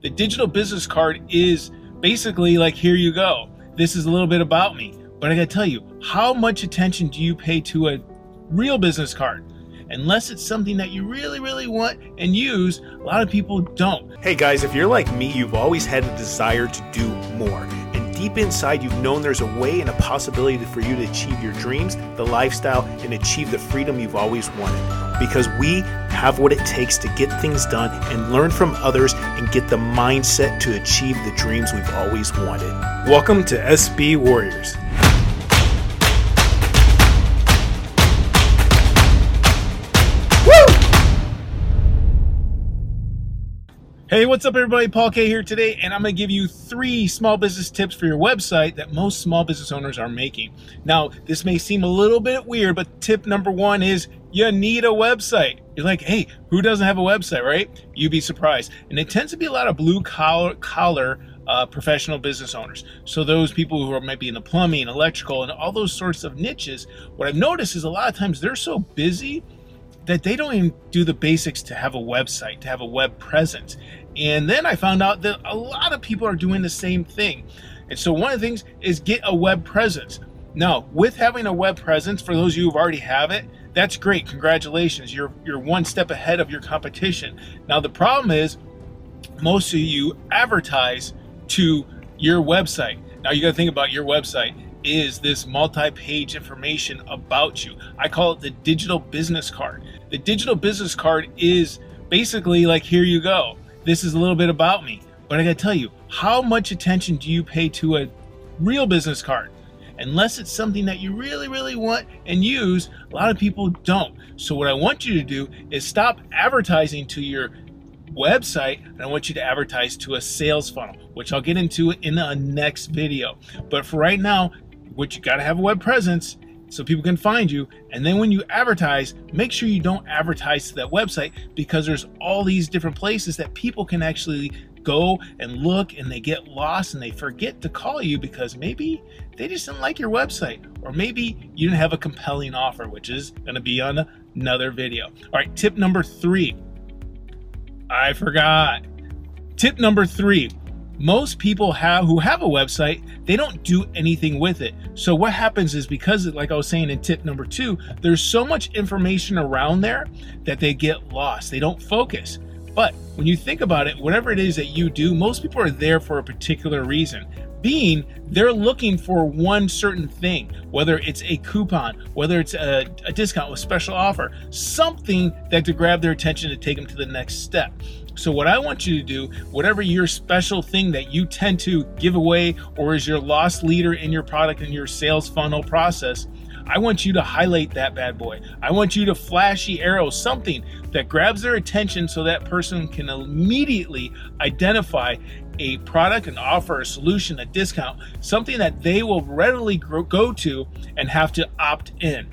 The digital business card is basically like, here you go. This is a little bit about me. But I gotta tell you, how much attention do you pay to a real business card? Unless it's something that you really, really want and use, a lot of people don't. Hey guys, if you're like me, you've always had a desire to do more. Deep inside, you've known there's a way and a possibility for you to achieve your dreams, the lifestyle, and achieve the freedom you've always wanted. Because we have what it takes to get things done and learn from others and get the mindset to achieve the dreams we've always wanted. Welcome to SB Warriors. Hey, what's up, everybody? Paul K here today, and I'm to give you three small business tips for your website that most small business owners are making. Now, this may seem a little bit weird, but tip number one is you need a website. You're like, hey, who doesn't have a website, right? You'd be surprised. And it tends to be a lot of blue collar, collar uh, professional business owners. So those people who are maybe in the plumbing, electrical, and all those sorts of niches. What I've noticed is a lot of times they're so busy that they don't even do the basics to have a website, to have a web presence. And then I found out that a lot of people are doing the same thing. And so one of the things is get a web presence. Now, with having a web presence, for those of you who already have it, that's great. Congratulations. You're you're one step ahead of your competition. Now the problem is most of you advertise to your website. Now you got to think about your website is this multi-page information about you. I call it the digital business card. The digital business card is basically like here you go. This is a little bit about me. But I got to tell you, how much attention do you pay to a real business card? Unless it's something that you really, really want and use, a lot of people don't. So, what I want you to do is stop advertising to your website and I want you to advertise to a sales funnel, which I'll get into in a next video. But for right now, what you got to have a web presence so people can find you. And then when you advertise, make sure you don't advertise to that website because there's all these different places that people can actually go and look and they get lost and they forget to call you because maybe they just didn't like your website or maybe you didn't have a compelling offer, which is going to be on another video. All right, tip number three. I forgot. Tip number three most people have who have a website they don't do anything with it. So what happens is because like i was saying in tip number two there's so much information around there that they get lost. They don't focus. But when you think about it whatever it is that you do most people are there for a particular reason being they're looking for one certain thing whether it's a coupon whether it's a, a discount with special offer something that to grab their attention to take them to the next step so, what I want you to do, whatever your special thing that you tend to give away or is your loss leader in your product and your sales funnel process, I want you to highlight that bad boy. I want you to flashy arrow something that grabs their attention so that person can immediately identify a product, and offer, a solution, a discount, something that they will readily go to and have to opt in.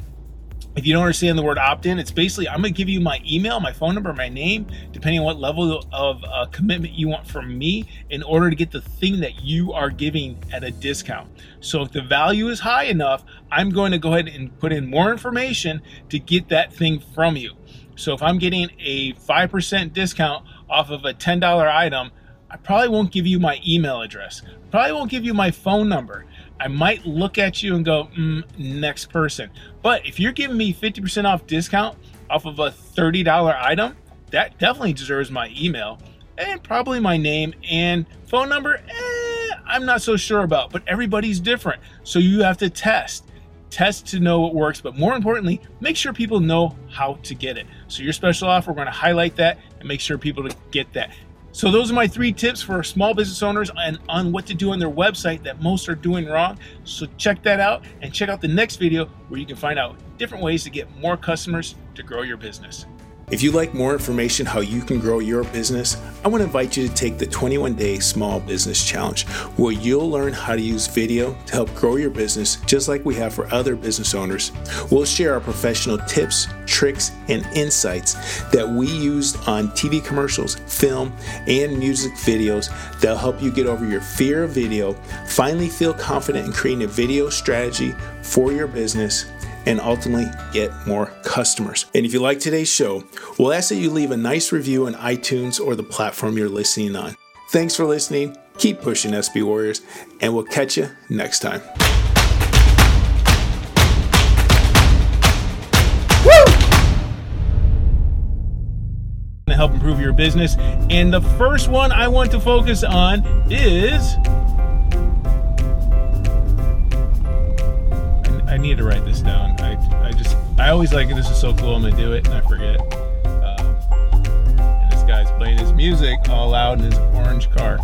If you don't understand the word opt in, it's basically I'm to give you my email, my phone number, my name, depending on what level of uh, commitment you want from me in order to get the thing that you are giving at a discount. So if the value is high enough, I'm going to go ahead and put in more information to get that thing from you. So if I'm getting a 5% discount off of a $10 item, I probably won't give you my email address. Probably won't give you my phone number. I might look at you and go, mm, next person. But if you're giving me 50% off discount off of a $30 item, that definitely deserves my email and probably my name and phone number. Eh, I'm not so sure about, but everybody's different. So you have to test. Test to know what works, but more importantly, make sure people know how to get it. So, your special offer, we're going to highlight that and make sure people get that. So those are my three tips for small business owners and on what to do on their website that most are doing wrong. So check that out and check out the next video where you can find out different ways to get more customers to grow your business. If you'd like more information how you can grow your business, I want to invite you to take the 21 day small business challenge where you'll learn how to use video to help grow your business just like we have for other business owners. We'll share our professional tips, tricks, and insights that we used on TV commercials, film, and music videos that'll help you get over your fear of video, finally feel confident in creating a video strategy for your business and ultimately get more customers. And if you like today's show, we'll ask that you leave a nice review on iTunes or the platform you're listening on. Thanks for listening. Keep pushing SB Warriors, and we'll catch you next time. help improve your business. And the first one I want to focus on is. Need to write this down. I, I just, I always like this is so cool. I'm gonna do it and I forget. Uh, and this guy's playing his music all loud in his orange car.